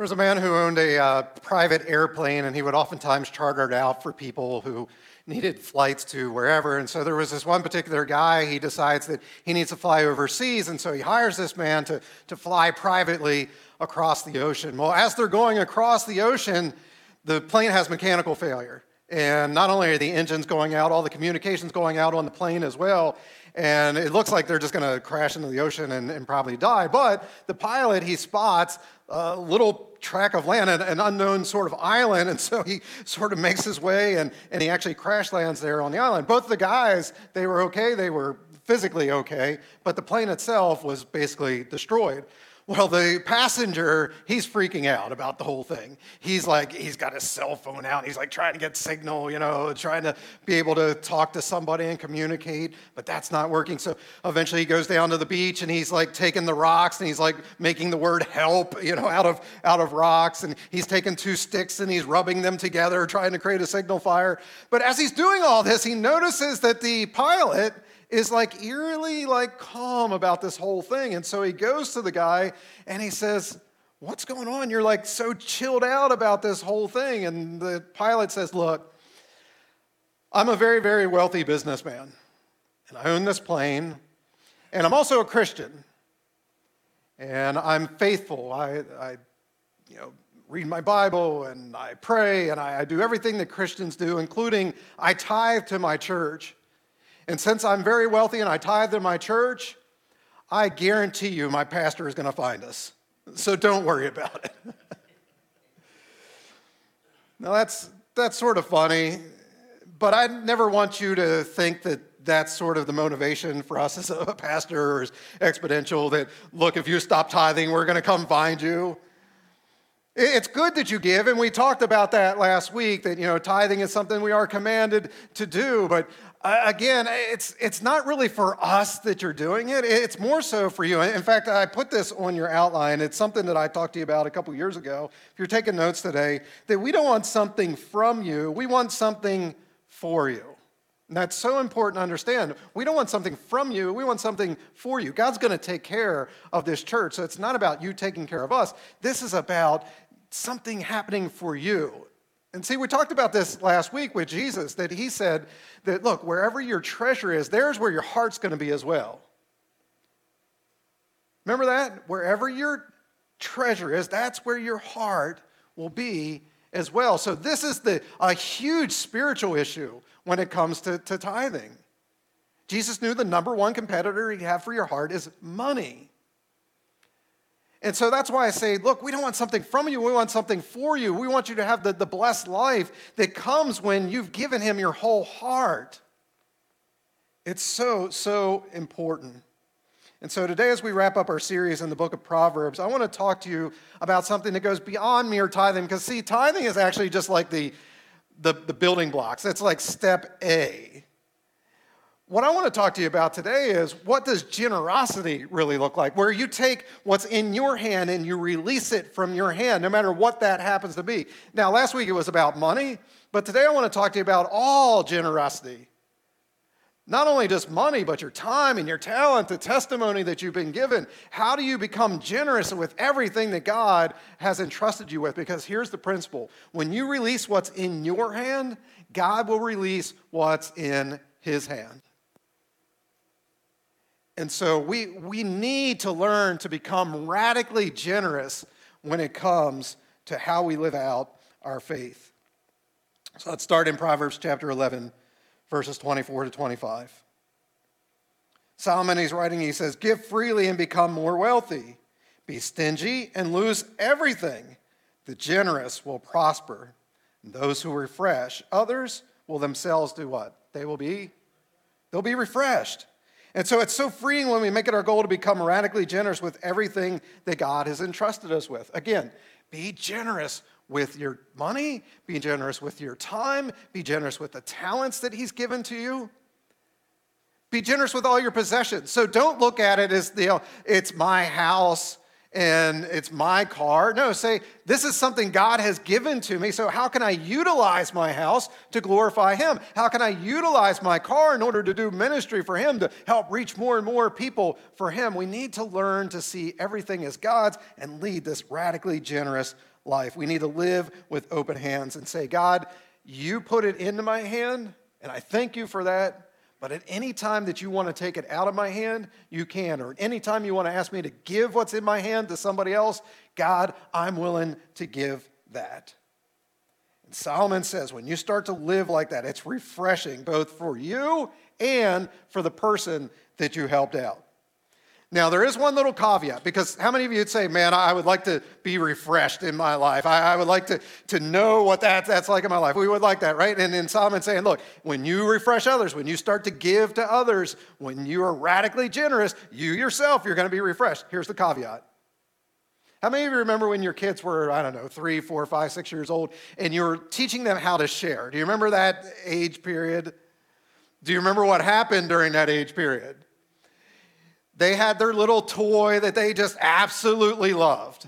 There was a man who owned a uh, private airplane, and he would oftentimes charter it out for people who needed flights to wherever. And so there was this one particular guy, he decides that he needs to fly overseas, and so he hires this man to, to fly privately across the ocean. Well, as they're going across the ocean, the plane has mechanical failure. And not only are the engines going out, all the communications going out on the plane as well. And it looks like they're just going to crash into the ocean and, and, probably die. But the pilot, he spots a little track of land, an unknown sort of island. And so he sort of makes his way and, and he actually crash lands there on the island. Both the guys, they were okay. They were physically okay. But the plane itself was basically destroyed. Well, the passenger, he's freaking out about the whole thing. He's like, he's got his cell phone out. He's like trying to get signal, you know, trying to be able to talk to somebody and communicate, but that's not working. So eventually he goes down to the beach and he's like taking the rocks and he's like making the word help, you know, out of, out of rocks. And he's taking two sticks and he's rubbing them together, trying to create a signal fire. But as he's doing all this, he notices that the pilot, is like eerily like calm about this whole thing. And so he goes to the guy and he says, What's going on? You're like so chilled out about this whole thing. And the pilot says, Look, I'm a very, very wealthy businessman, and I own this plane, and I'm also a Christian, and I'm faithful. I, I you know, read my Bible and I pray and I, I do everything that Christians do, including I tithe to my church. And since I'm very wealthy and I tithe to my church, I guarantee you my pastor is going to find us. So don't worry about it. now that's, that's sort of funny, but I never want you to think that that's sort of the motivation for us as a pastor or as exponential that, look, if you stop tithing, we're going to come find you. It's good that you give, and we talked about that last week that, you know, tithing is something we are commanded to do, but again, it's, it's not really for us that you're doing it. It's more so for you. In fact, I put this on your outline. It's something that I talked to you about a couple years ago. If you're taking notes today, that we don't want something from you, we want something for you. And that's so important to understand. We don't want something from you, we want something for you. God's going to take care of this church. So it's not about you taking care of us. This is about something happening for you. And see, we talked about this last week with Jesus that he said that, look, wherever your treasure is, there's where your heart's going to be as well. Remember that? Wherever your treasure is, that's where your heart will be as well. So, this is the, a huge spiritual issue when it comes to, to tithing. Jesus knew the number one competitor he'd have for your heart is money. And so that's why I say, look, we don't want something from you. We want something for you. We want you to have the, the blessed life that comes when you've given him your whole heart. It's so, so important. And so today, as we wrap up our series in the book of Proverbs, I want to talk to you about something that goes beyond mere tithing. Because, see, tithing is actually just like the, the, the building blocks, it's like step A. What I want to talk to you about today is what does generosity really look like? Where you take what's in your hand and you release it from your hand, no matter what that happens to be. Now, last week it was about money, but today I want to talk to you about all generosity. Not only just money, but your time and your talent, the testimony that you've been given. How do you become generous with everything that God has entrusted you with? Because here's the principle when you release what's in your hand, God will release what's in his hand. And so we, we need to learn to become radically generous when it comes to how we live out our faith. So let's start in Proverbs chapter 11, verses 24 to 25. Solomon, he's writing, he says, Give freely and become more wealthy. Be stingy and lose everything. The generous will prosper. And those who refresh others will themselves do what? They will be, they'll be refreshed. And so it's so freeing when we make it our goal to become radically generous with everything that God has entrusted us with. Again, be generous with your money, be generous with your time, be generous with the talents that He's given to you. Be generous with all your possessions. So don't look at it as, you know, it's my house and it's my car. No, say, this is something God has given to me. So, how can I utilize my house to glorify Him? How can I utilize my car in order to do ministry for Him, to help reach more and more people for Him? We need to learn to see everything as God's and lead this radically generous life. We need to live with open hands and say, God, you put it into my hand, and I thank you for that. But at any time that you want to take it out of my hand, you can. Or at any time you want to ask me to give what's in my hand to somebody else, God, I'm willing to give that. And Solomon says when you start to live like that, it's refreshing both for you and for the person that you helped out. Now, there is one little caveat because how many of you would say, man, I would like to be refreshed in my life? I, I would like to, to know what that, that's like in my life. We would like that, right? And then Solomon saying, look, when you refresh others, when you start to give to others, when you are radically generous, you yourself, you're going to be refreshed. Here's the caveat. How many of you remember when your kids were, I don't know, three, four, five, six years old, and you were teaching them how to share? Do you remember that age period? Do you remember what happened during that age period? They had their little toy that they just absolutely loved.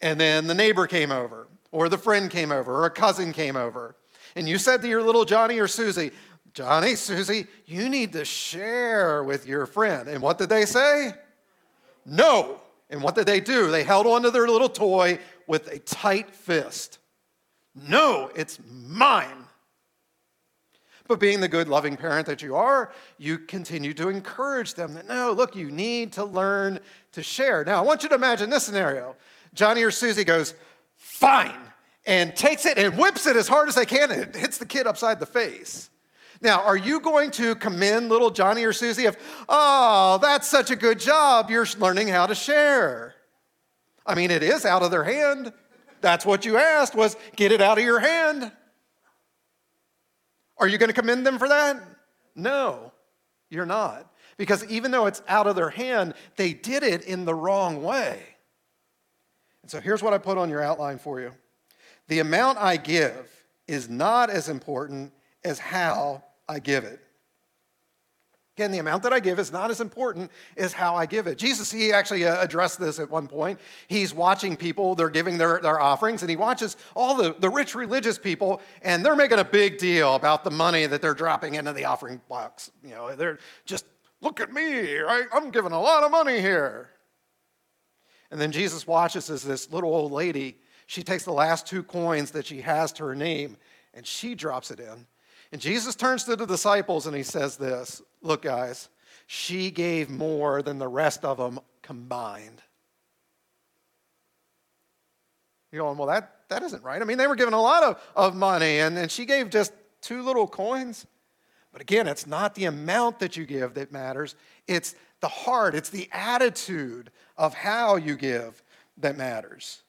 And then the neighbor came over, or the friend came over, or a cousin came over. And you said to your little Johnny or Susie, Johnny, Susie, you need to share with your friend. And what did they say? No. And what did they do? They held onto their little toy with a tight fist. No, it's mine. But being the good, loving parent that you are, you continue to encourage them that no, look, you need to learn to share. Now, I want you to imagine this scenario Johnny or Susie goes, fine, and takes it and whips it as hard as they can and it hits the kid upside the face. Now, are you going to commend little Johnny or Susie of, oh, that's such a good job, you're learning how to share? I mean, it is out of their hand. That's what you asked was get it out of your hand. Are you going to commend them for that? No, you're not. Because even though it's out of their hand, they did it in the wrong way. And so here's what I put on your outline for you the amount I give is not as important as how I give it. Again, the amount that I give is not as important as how I give it. Jesus, he actually uh, addressed this at one point. He's watching people, they're giving their, their offerings, and he watches all the, the rich religious people, and they're making a big deal about the money that they're dropping into the offering box. You know, they're just, look at me, right? I'm giving a lot of money here. And then Jesus watches as this little old lady, she takes the last two coins that she has to her name, and she drops it in. And Jesus turns to the disciples and he says this Look, guys, she gave more than the rest of them combined. You're going, well, that, that isn't right. I mean, they were given a lot of, of money, and, and she gave just two little coins. But again, it's not the amount that you give that matters, it's the heart, it's the attitude of how you give that matters.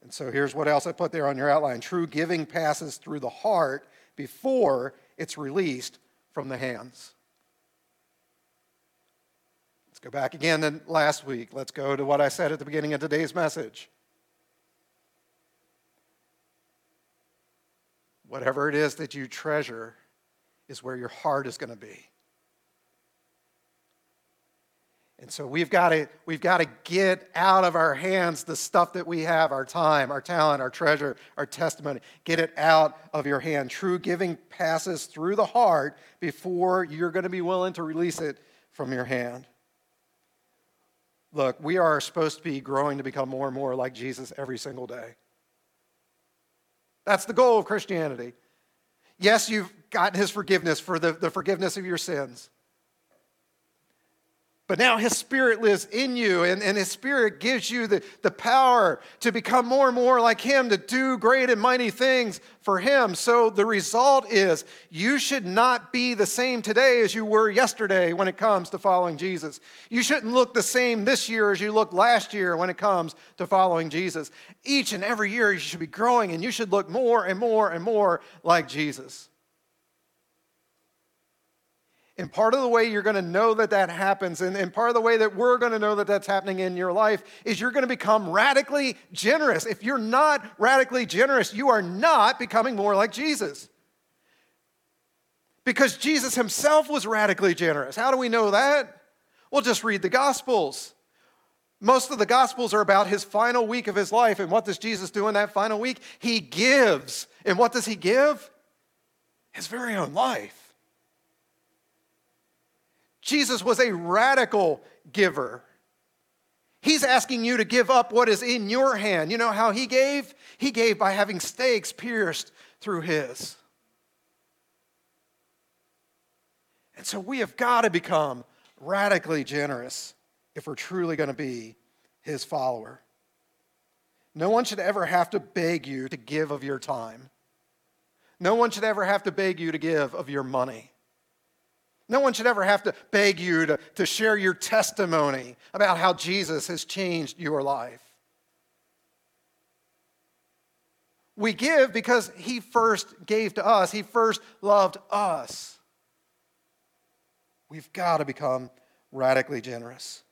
And so here's what else I put there on your outline true giving passes through the heart before it's released from the hands. Let's go back again to last week. Let's go to what I said at the beginning of today's message. Whatever it is that you treasure is where your heart is going to be. And so we've got to we've got to get out of our hands the stuff that we have, our time, our talent, our treasure, our testimony. Get it out of your hand. True giving passes through the heart before you're going to be willing to release it from your hand. Look, we are supposed to be growing to become more and more like Jesus every single day. That's the goal of Christianity. Yes, you've gotten his forgiveness for the, the forgiveness of your sins. But now his spirit lives in you, and, and his spirit gives you the, the power to become more and more like him, to do great and mighty things for him. So the result is you should not be the same today as you were yesterday when it comes to following Jesus. You shouldn't look the same this year as you looked last year when it comes to following Jesus. Each and every year you should be growing, and you should look more and more and more like Jesus. And part of the way you're going to know that that happens, and, and part of the way that we're going to know that that's happening in your life, is you're going to become radically generous. If you're not radically generous, you are not becoming more like Jesus. Because Jesus himself was radically generous. How do we know that? Well, just read the Gospels. Most of the Gospels are about his final week of his life. And what does Jesus do in that final week? He gives. And what does he give? His very own life. Jesus was a radical giver. He's asking you to give up what is in your hand. You know how he gave? He gave by having stakes pierced through his. And so we have got to become radically generous if we're truly going to be his follower. No one should ever have to beg you to give of your time. No one should ever have to beg you to give of your money. No one should ever have to beg you to, to share your testimony about how Jesus has changed your life. We give because he first gave to us, he first loved us. We've got to become radically generous.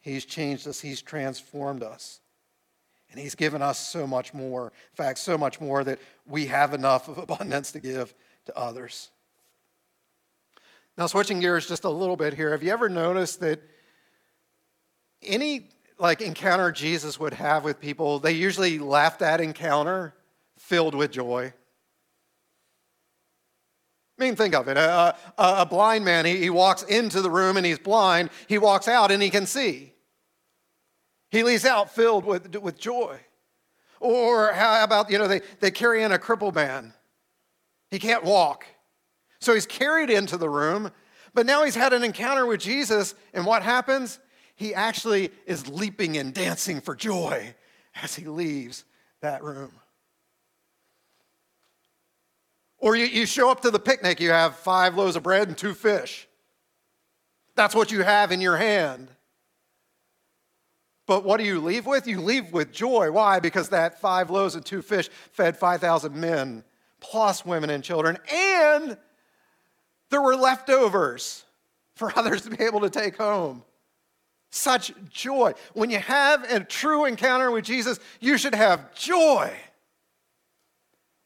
He's changed us, he's transformed us. And he's given us so much more. In fact, so much more that we have enough of abundance to give to others. Now, switching gears just a little bit here, have you ever noticed that any like encounter Jesus would have with people, they usually left that encounter filled with joy? I mean, think of it. A, a, a blind man, he, he walks into the room and he's blind. He walks out and he can see. He leaves out filled with, with joy. Or how about, you know, they, they carry in a crippled man. He can't walk. So he's carried into the room, but now he's had an encounter with Jesus, and what happens? He actually is leaping and dancing for joy as he leaves that room. Or you, you show up to the picnic, you have five loaves of bread and two fish. That's what you have in your hand. But what do you leave with? You leave with joy. Why? Because that five loaves and two fish fed 5,000 men, plus women and children, and there were leftovers for others to be able to take home. Such joy. When you have a true encounter with Jesus, you should have joy.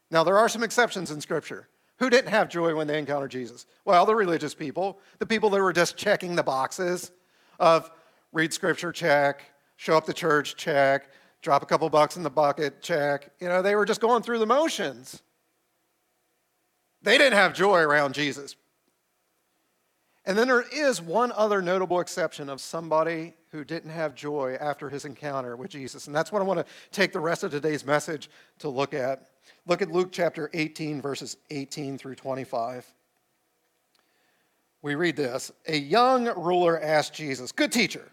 Now, there are some exceptions in Scripture. Who didn't have joy when they encountered Jesus? Well, the religious people, the people that were just checking the boxes of read Scripture, check, show up to church, check, drop a couple bucks in the bucket, check. You know, they were just going through the motions. They didn't have joy around Jesus. And then there is one other notable exception of somebody who didn't have joy after his encounter with Jesus. And that's what I want to take the rest of today's message to look at. Look at Luke chapter 18, verses 18 through 25. We read this A young ruler asked Jesus, Good teacher,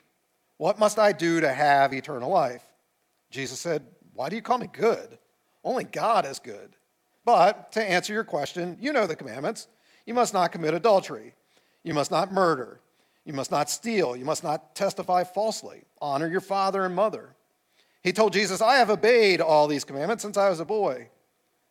what must I do to have eternal life? Jesus said, Why do you call me good? Only God is good. But to answer your question, you know the commandments. You must not commit adultery. You must not murder. You must not steal. You must not testify falsely. Honor your father and mother. He told Jesus, I have obeyed all these commandments since I was a boy.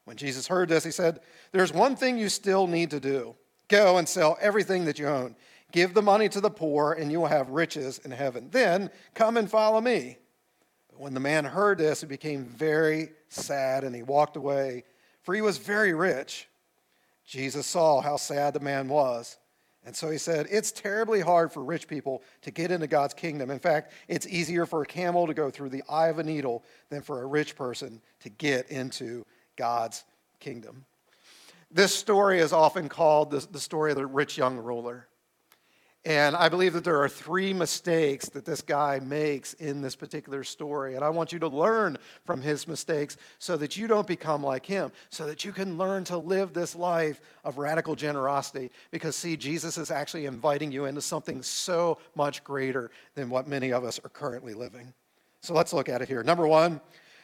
When Jesus heard this, he said, There's one thing you still need to do go and sell everything that you own. Give the money to the poor, and you will have riches in heaven. Then come and follow me. But when the man heard this, he became very sad, and he walked away, for he was very rich. Jesus saw how sad the man was and so he said, It's terribly hard for rich people to get into God's kingdom. In fact, it's easier for a camel to go through the eye of a needle than for a rich person to get into God's kingdom. This story is often called the, the story of the rich young ruler. And I believe that there are three mistakes that this guy makes in this particular story. And I want you to learn from his mistakes so that you don't become like him, so that you can learn to live this life of radical generosity. Because, see, Jesus is actually inviting you into something so much greater than what many of us are currently living. So let's look at it here. Number one,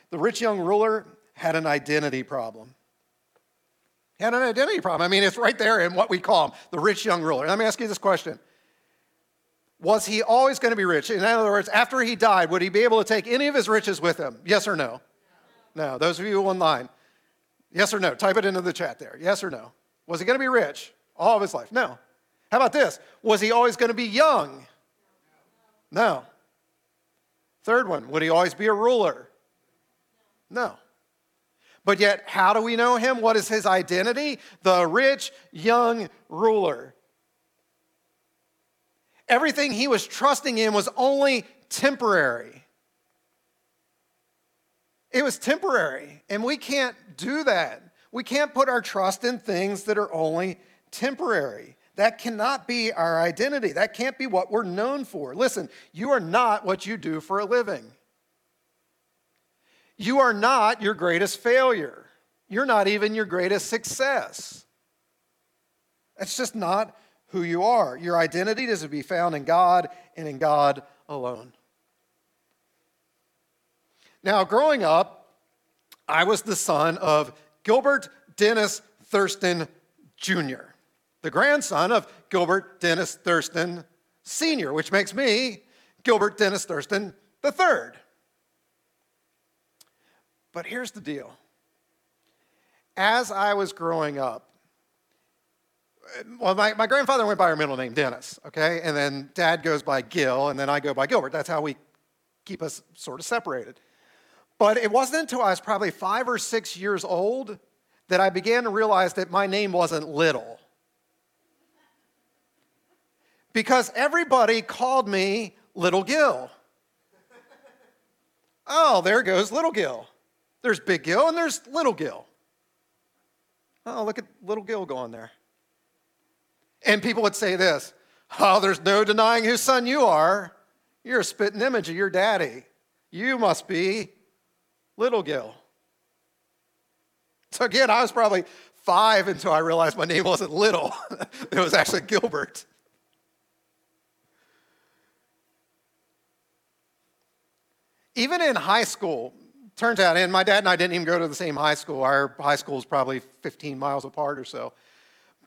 the rich young ruler had an identity problem. He had an identity problem. I mean, it's right there in what we call him, the rich young ruler. Let me ask you this question was he always going to be rich? In other words, after he died, would he be able to take any of his riches with him? Yes or no? No. Those of you online, yes or no? Type it into the chat there. Yes or no? Was he going to be rich all of his life? No. How about this? Was he always going to be young? No. Third one, would he always be a ruler? No. But yet, how do we know him? What is his identity? The rich young ruler. Everything he was trusting in was only temporary. It was temporary, and we can't do that. We can't put our trust in things that are only temporary. That cannot be our identity. That can't be what we're known for. Listen, you are not what you do for a living. You are not your greatest failure. You're not even your greatest success. That's just not who you are. Your identity is to be found in God and in God alone. Now, growing up, I was the son of Gilbert Dennis Thurston Jr., the grandson of Gilbert Dennis Thurston Sr., which makes me Gilbert Dennis Thurston III. But here's the deal. As I was growing up, well, my, my grandfather went by our middle name, Dennis, okay? And then dad goes by Gil, and then I go by Gilbert. That's how we keep us sort of separated. But it wasn't until I was probably five or six years old that I began to realize that my name wasn't little. Because everybody called me Little Gil. Oh, there goes Little Gil. There's Big Gil and there's Little Gil. Oh, look at Little Gil going there. And people would say this Oh, there's no denying whose son you are. You're a spitting image of your daddy. You must be Little Gil. So again, I was probably five until I realized my name wasn't Little, it was actually Gilbert. Even in high school, turns out, and my dad and I didn't even go to the same high school. Our high school is probably 15 miles apart or so.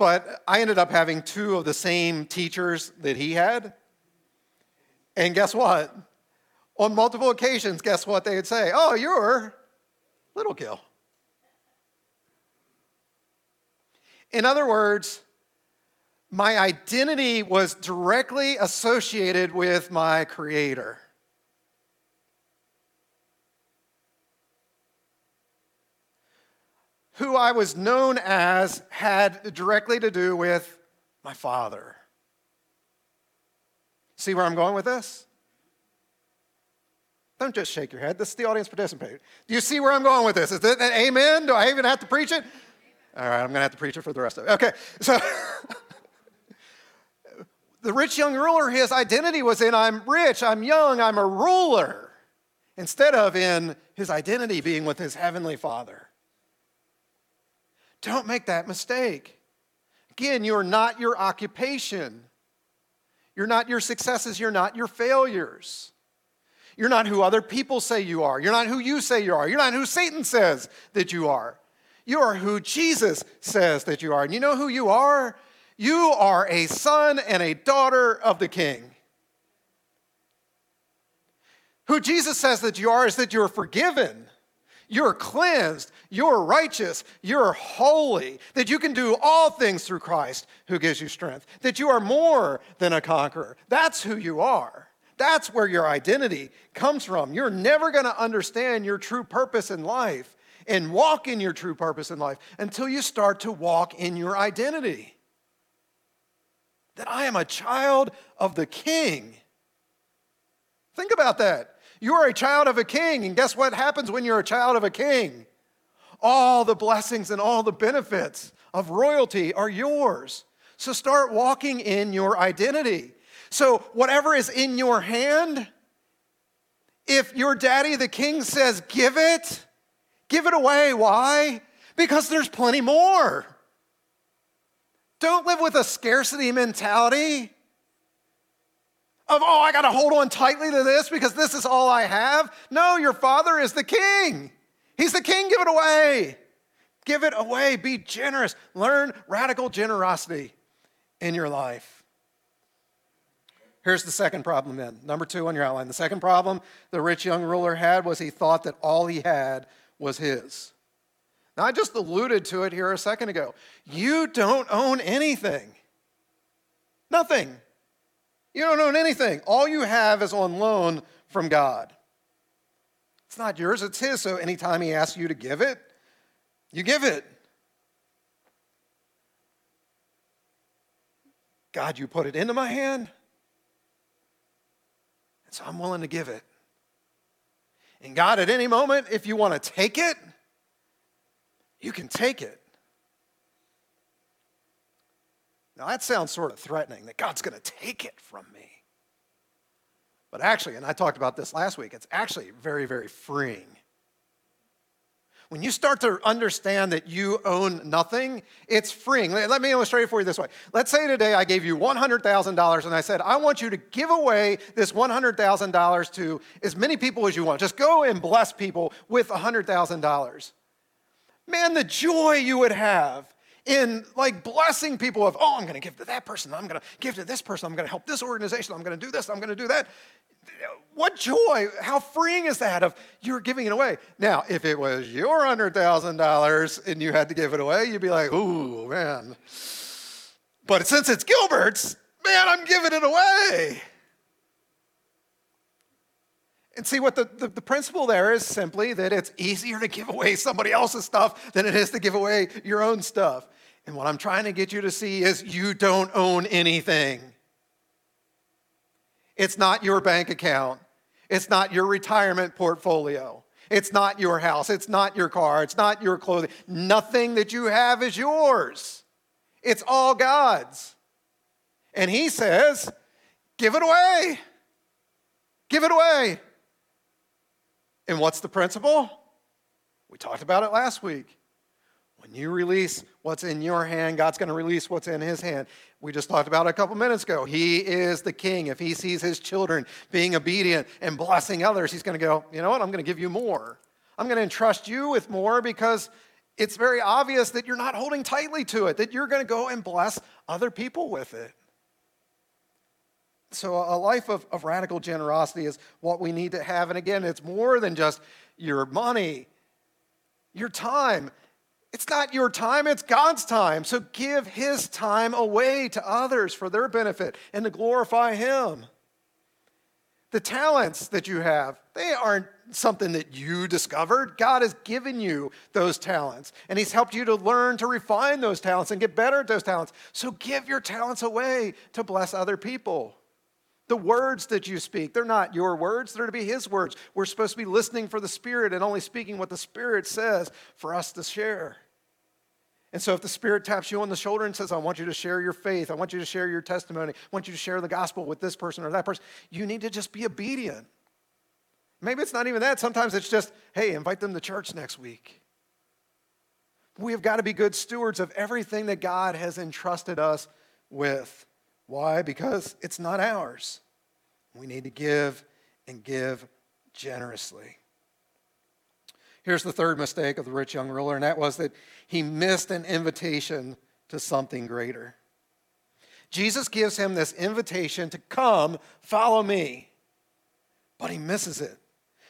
But I ended up having two of the same teachers that he had. And guess what? On multiple occasions, guess what they would say? Oh, you're Little Gil. In other words, my identity was directly associated with my Creator. Who I was known as had directly to do with my Father. See where I'm going with this? Don't just shake your head. This is the audience participating. Do you see where I'm going with this? Is an amen? Do I even have to preach it? All right, I'm going to have to preach it for the rest of it. Okay, so the rich young ruler, his identity was in I'm rich, I'm young, I'm a ruler, instead of in his identity being with his heavenly father. Don't make that mistake. Again, you're not your occupation. You're not your successes. You're not your failures. You're not who other people say you are. You're not who you say you are. You're not who Satan says that you are. You are who Jesus says that you are. And you know who you are? You are a son and a daughter of the King. Who Jesus says that you are is that you're forgiven, you're cleansed, you're righteous, you're holy, that you can do all things through Christ who gives you strength, that you are more than a conqueror. That's who you are. That's where your identity comes from. You're never going to understand your true purpose in life and walk in your true purpose in life until you start to walk in your identity. That I am a child of the king. Think about that. You are a child of a king, and guess what happens when you're a child of a king? All the blessings and all the benefits of royalty are yours. So start walking in your identity. So, whatever is in your hand, if your daddy, the king, says, give it, give it away. Why? Because there's plenty more. Don't live with a scarcity mentality of, oh, I got to hold on tightly to this because this is all I have. No, your father is the king. He's the king, give it away. Give it away. Be generous. Learn radical generosity in your life. Here's the second problem then. Number two on your outline. The second problem the rich young ruler had was he thought that all he had was his. Now, I just alluded to it here a second ago. You don't own anything. Nothing. You don't own anything. All you have is on loan from God. It's not yours, it's His. So anytime He asks you to give it, you give it. God, you put it into my hand. And so I'm willing to give it. And God, at any moment, if you want to take it, you can take it. Now, that sounds sort of threatening that God's going to take it from me. But actually, and I talked about this last week, it's actually very, very freeing. When you start to understand that you own nothing, it's freeing. Let me illustrate it for you this way. Let's say today I gave you $100,000 and I said, I want you to give away this $100,000 to as many people as you want. Just go and bless people with $100,000. Man, the joy you would have in like blessing people of, oh, I'm going to give to that person, I'm going to give to this person, I'm going to help this organization, I'm going to do this, I'm going to do that. What joy, how freeing is that of you're giving it away. Now, if it was your $100,000 and you had to give it away, you'd be like, ooh, man. But since it's Gilbert's, man, I'm giving it away. And see what the, the, the, principle there is simply that it's easier to give away somebody else's stuff than it is to give away your own stuff. And what I'm trying to get you to see is you don't own anything. It's not your bank account. It's not your retirement portfolio. It's not your house. It's not your car. It's not your clothing. Nothing that you have is yours. It's all God's. And He says, give it away. Give it away. And what's the principle? We talked about it last week. When you release what's in your hand, God's going to release what's in his hand. We just talked about it a couple minutes ago. He is the king. If he sees his children being obedient and blessing others, he's going to go, you know what? I'm going to give you more. I'm going to entrust you with more because it's very obvious that you're not holding tightly to it, that you're going to go and bless other people with it. So, a life of, of radical generosity is what we need to have. And again, it's more than just your money, your time. It's not your time, it's God's time. So give His time away to others for their benefit and to glorify Him. The talents that you have, they aren't something that you discovered. God has given you those talents, and He's helped you to learn to refine those talents and get better at those talents. So give your talents away to bless other people. The words that you speak, they're not your words, they're to be His words. We're supposed to be listening for the Spirit and only speaking what the Spirit says for us to share. And so, if the Spirit taps you on the shoulder and says, I want you to share your faith, I want you to share your testimony, I want you to share the gospel with this person or that person, you need to just be obedient. Maybe it's not even that. Sometimes it's just, hey, invite them to church next week. We have got to be good stewards of everything that God has entrusted us with. Why? Because it's not ours. We need to give and give generously. Here's the third mistake of the rich young ruler, and that was that he missed an invitation to something greater. Jesus gives him this invitation to come, follow me, but he misses it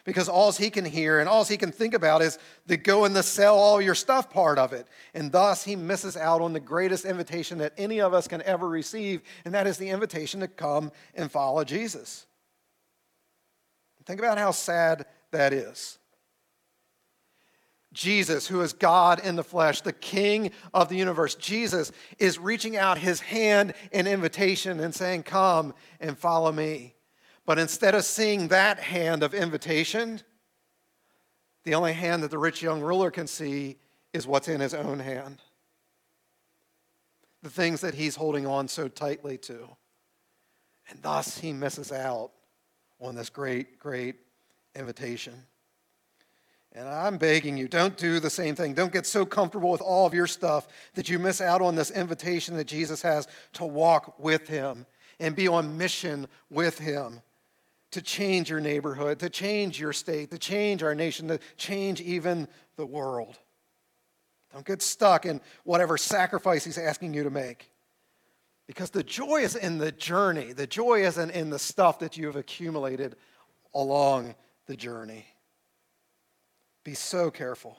because all he can hear and all he can think about is the go and the sell all your stuff part of it. And thus he misses out on the greatest invitation that any of us can ever receive, and that is the invitation to come and follow Jesus. Think about how sad that is. Jesus, who is God in the flesh, the King of the universe, Jesus is reaching out his hand in invitation and saying, Come and follow me. But instead of seeing that hand of invitation, the only hand that the rich young ruler can see is what's in his own hand. The things that he's holding on so tightly to. And thus he misses out on this great, great invitation. And I'm begging you, don't do the same thing. Don't get so comfortable with all of your stuff that you miss out on this invitation that Jesus has to walk with him and be on mission with him to change your neighborhood, to change your state, to change our nation, to change even the world. Don't get stuck in whatever sacrifice he's asking you to make. Because the joy is in the journey, the joy isn't in the stuff that you've accumulated along the journey. Be so careful.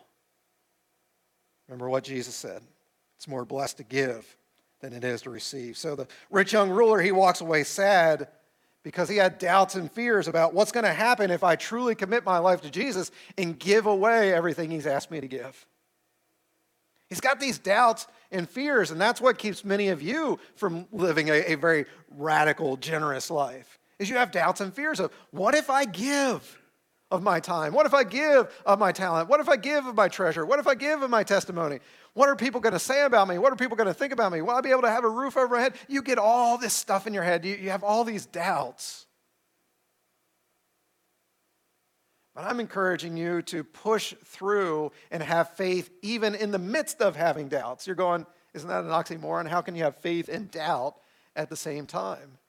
Remember what Jesus said it's more blessed to give than it is to receive. So the rich young ruler, he walks away sad because he had doubts and fears about what's going to happen if I truly commit my life to Jesus and give away everything he's asked me to give. He's got these doubts and fears, and that's what keeps many of you from living a, a very radical, generous life. Is you have doubts and fears of what if I give? Of my time? What if I give of my talent? What if I give of my treasure? What if I give of my testimony? What are people going to say about me? What are people going to think about me? Will I be able to have a roof over my head? You get all this stuff in your head. You, have all these doubts. But I'm encouraging you to push through and have faith even in the midst of having doubts. You're going, isn't that an oxymoron? How can you have faith and doubt at the same time?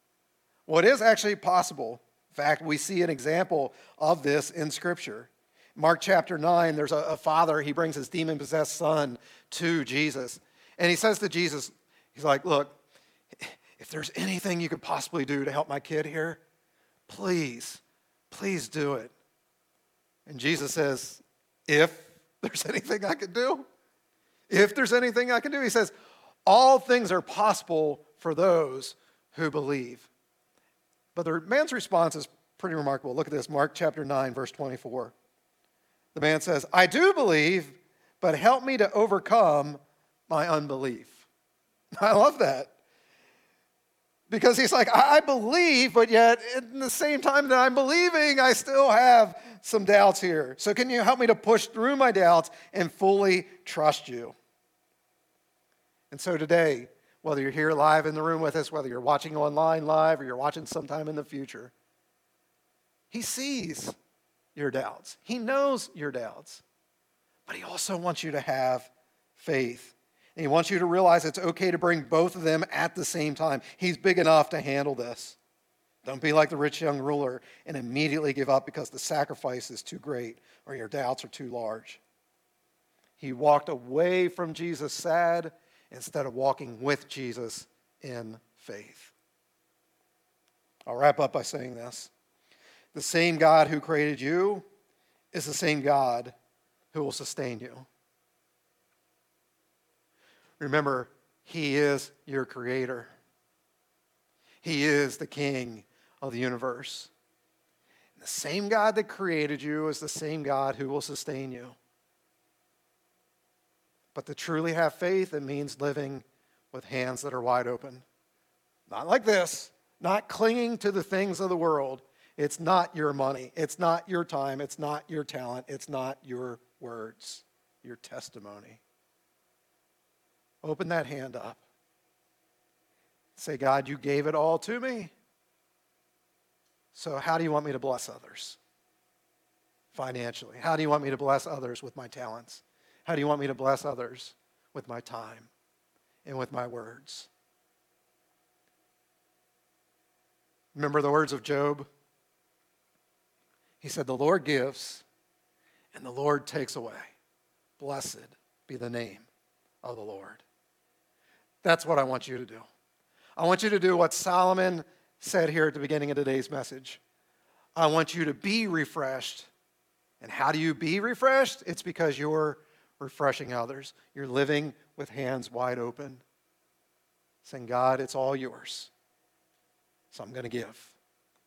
Well, it is actually possible. In fact, we see an example of this in Scripture. Mark chapter 9, there's a, a father, he brings his demon possessed son to Jesus. And he says to Jesus, he's like, Look, if there's anything you could possibly do to help my kid here, please, please do it. And Jesus says, If there's anything I can do, if there's anything I can do, he says, All things are possible for those who believe. But the man's response is pretty remarkable. Look at this Mark chapter 9, verse 24. The man says, I do believe, but help me to overcome my unbelief. I love that. Because he's like, I believe, but yet in the same time that I'm believing, I still have some doubts here. So, can you help me to push through my doubts and fully trust you? And so, today, whether you're here live in the room with us, whether you're watching online live or you're watching sometime in the future, He sees your doubts, He knows your doubts, but He also wants you to have faith. And He wants you to realize it's okay to bring both of them at the same time. He's big enough to handle this. Don't be like the rich young ruler and immediately give up because the sacrifice is too great or your doubts are too large. He walked away from Jesus sad instead of walking with Jesus in faith. I'll wrap up by saying this the same God who created you is the same God who will sustain you. Remember, He is your creator. He is the King of the universe. The same God that created you is the same God who will sustain you. But to truly have faith, it means living with hands that are wide open. Not like this, not clinging to the things of the world. It's not your money, it's not your time, it's not your talent, it's not your words, your testimony. Open that hand up. Say, God, you gave it all to me. So, how do you want me to bless others? Financially. How do you want me to bless others with my talents? How do you want me to bless others with my time and with my words? Remember the words of Job? He said, The Lord gives and the Lord takes away. Blessed be the name of the Lord. That's what I want you to do. I want you to do what Solomon said here at the beginning of today's message. I want you to be refreshed. And how do you be refreshed? It's because you're refreshing others. You're living with hands wide open, saying, God, it's all yours. So I'm going to give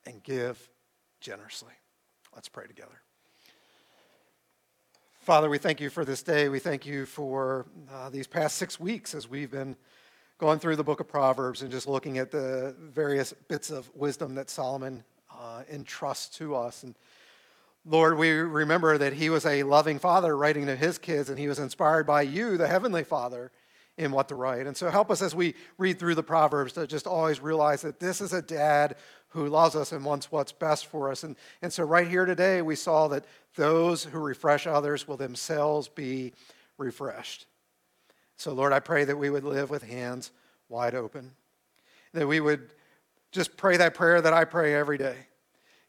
and give generously. Let's pray together. Father, we thank you for this day. We thank you for uh, these past six weeks as we've been going through the book of Proverbs and just looking at the various bits of wisdom that Solomon uh, entrusts to us. And Lord, we remember that he was a loving father writing to his kids, and he was inspired by you, the heavenly father, in what to write. And so help us as we read through the Proverbs to just always realize that this is a dad who loves us and wants what's best for us. And, and so right here today, we saw that those who refresh others will themselves be refreshed. So, Lord, I pray that we would live with hands wide open, that we would just pray that prayer that I pray every day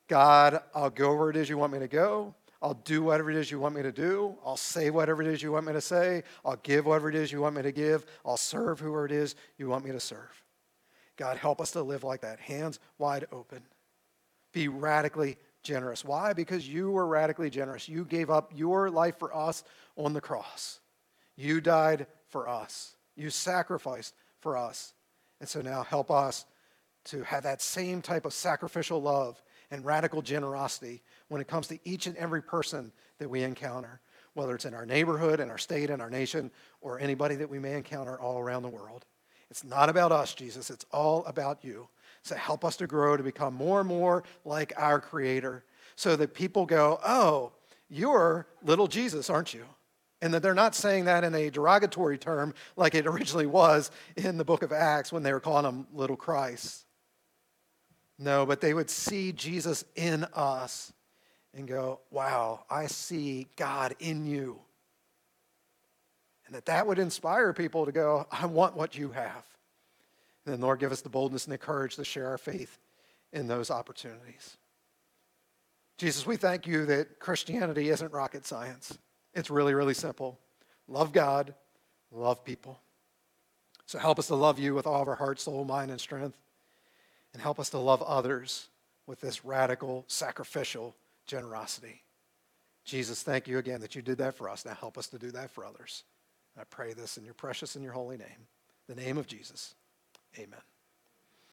God, I'll go where it is you want me to go. I'll do whatever it is you want me to do. I'll say whatever it is you want me to say. I'll give whatever it is you want me to give. I'll serve whoever it is you want me to serve. God, help us to live like that, hands wide open. Be radically generous. Why? Because you were radically generous. You gave up your life for us on the cross. You died for us. You sacrificed for us. And so now help us to have that same type of sacrificial love and radical generosity when it comes to each and every person that we encounter, whether it's in our neighborhood, in our state, in our nation, or anybody that we may encounter all around the world. It's not about us, Jesus. It's all about you. So help us to grow to become more and more like our Creator so that people go, oh, you're little Jesus, aren't you? And that they're not saying that in a derogatory term like it originally was in the book of Acts when they were calling him little Christ. No, but they would see Jesus in us and go, wow, I see God in you. And that that would inspire people to go, I want what you have. And then, Lord, give us the boldness and the courage to share our faith in those opportunities. Jesus, we thank you that Christianity isn't rocket science. It's really, really simple. Love God, love people. So help us to love you with all of our heart, soul, mind, and strength. And help us to love others with this radical, sacrificial generosity. Jesus, thank you again that you did that for us. Now help us to do that for others. I pray this in your precious and your holy name, the name of Jesus. Amen.